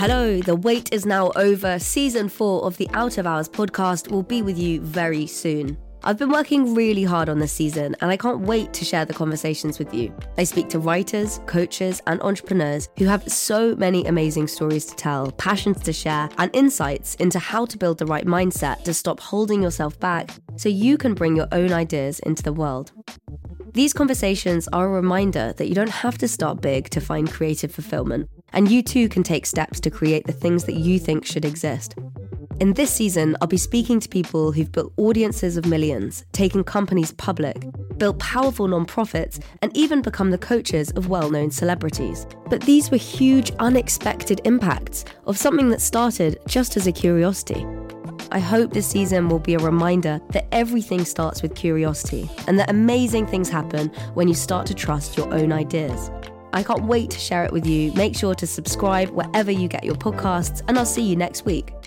Hello, the wait is now over. Season four of the Out of Hours podcast will be with you very soon. I've been working really hard on this season and I can't wait to share the conversations with you. I speak to writers, coaches, and entrepreneurs who have so many amazing stories to tell, passions to share, and insights into how to build the right mindset to stop holding yourself back so you can bring your own ideas into the world. These conversations are a reminder that you don't have to start big to find creative fulfillment, and you too can take steps to create the things that you think should exist. In this season, I'll be speaking to people who've built audiences of millions, taken companies public, built powerful nonprofits, and even become the coaches of well known celebrities. But these were huge, unexpected impacts of something that started just as a curiosity. I hope this season will be a reminder that everything starts with curiosity and that amazing things happen when you start to trust your own ideas. I can't wait to share it with you. Make sure to subscribe wherever you get your podcasts, and I'll see you next week.